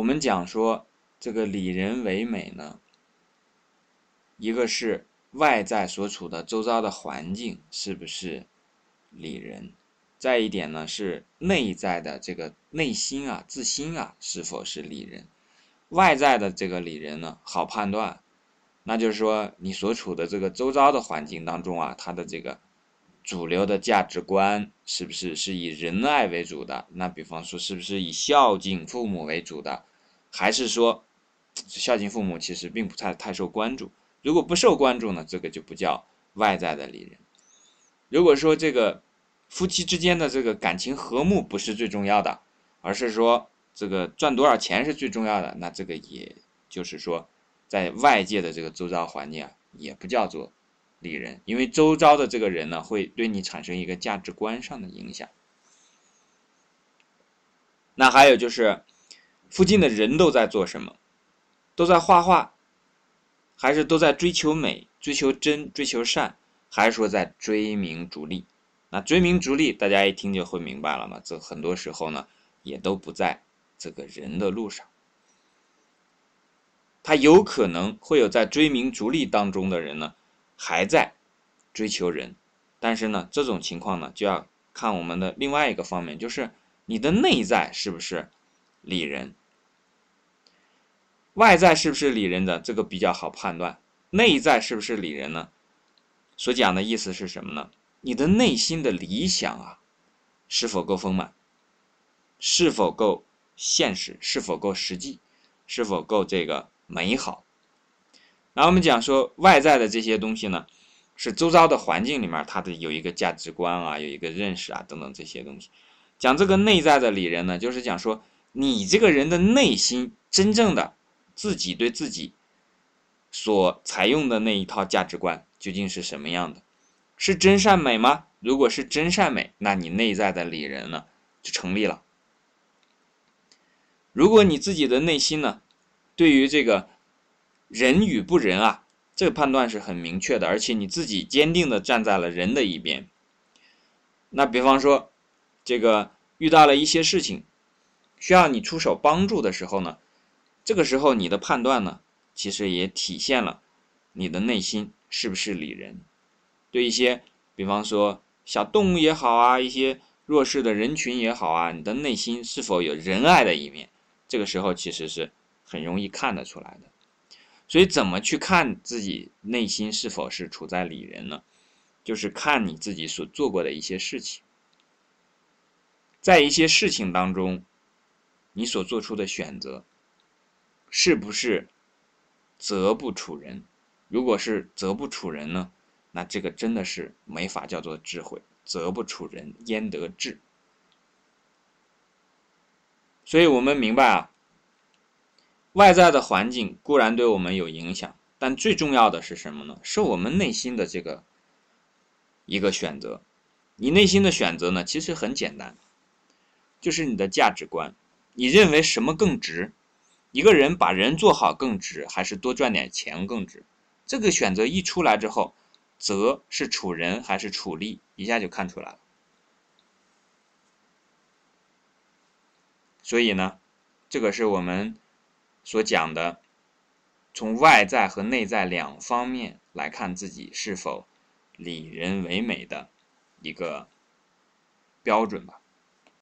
我们讲说这个理人为美呢，一个是外在所处的周遭的环境是不是理人，再一点呢是内在的这个内心啊、自心啊是否是理人。外在的这个理人呢好判断，那就是说你所处的这个周遭的环境当中啊，他的这个主流的价值观是不是是以仁爱为主的？那比方说是不是以孝敬父母为主的？还是说孝敬父母其实并不太太受关注？如果不受关注呢，这个就不叫外在的利人。如果说这个夫妻之间的这个感情和睦不是最重要的，而是说。这个赚多少钱是最重要的，那这个也就是说，在外界的这个周遭环境啊，也不叫做利人，因为周遭的这个人呢，会对你产生一个价值观上的影响。那还有就是，附近的人都在做什么？都在画画，还是都在追求美、追求真、追求善，还是说在追名逐利？那追名逐利，大家一听就会明白了嘛。这很多时候呢，也都不在。这个人的路上，他有可能会有在追名逐利当中的人呢，还在追求人，但是呢，这种情况呢，就要看我们的另外一个方面，就是你的内在是不是理人，外在是不是理人的，这个比较好判断。内在是不是理人呢？所讲的意思是什么呢？你的内心的理想啊，是否够丰满，是否够？现实是否够实际，是否够这个美好？那我们讲说外在的这些东西呢，是周遭的环境里面它的有一个价值观啊，有一个认识啊等等这些东西。讲这个内在的理人呢，就是讲说你这个人的内心真正的自己对自己所采用的那一套价值观究竟是什么样的？是真善美吗？如果是真善美，那你内在的理人呢就成立了。如果你自己的内心呢，对于这个人与不仁啊，这个判断是很明确的，而且你自己坚定的站在了人的一边。那比方说，这个遇到了一些事情，需要你出手帮助的时候呢，这个时候你的判断呢，其实也体现了你的内心是不是理人。对一些，比方说小动物也好啊，一些弱势的人群也好啊，你的内心是否有仁爱的一面？这个时候其实是很容易看得出来的，所以怎么去看自己内心是否是处在理人呢？就是看你自己所做过的一些事情，在一些事情当中，你所做出的选择是不是择不处人？如果是择不处人呢，那这个真的是没法叫做智慧。择不处人，焉得智？所以我们明白啊，外在的环境固然对我们有影响，但最重要的是什么呢？是我们内心的这个一个选择。你内心的选择呢，其实很简单，就是你的价值观。你认为什么更值？一个人把人做好更值，还是多赚点钱更值？这个选择一出来之后，则是处人还是处利，一下就看出来了。所以呢，这个是我们所讲的，从外在和内在两方面来看自己是否理人为美的一个标准吧。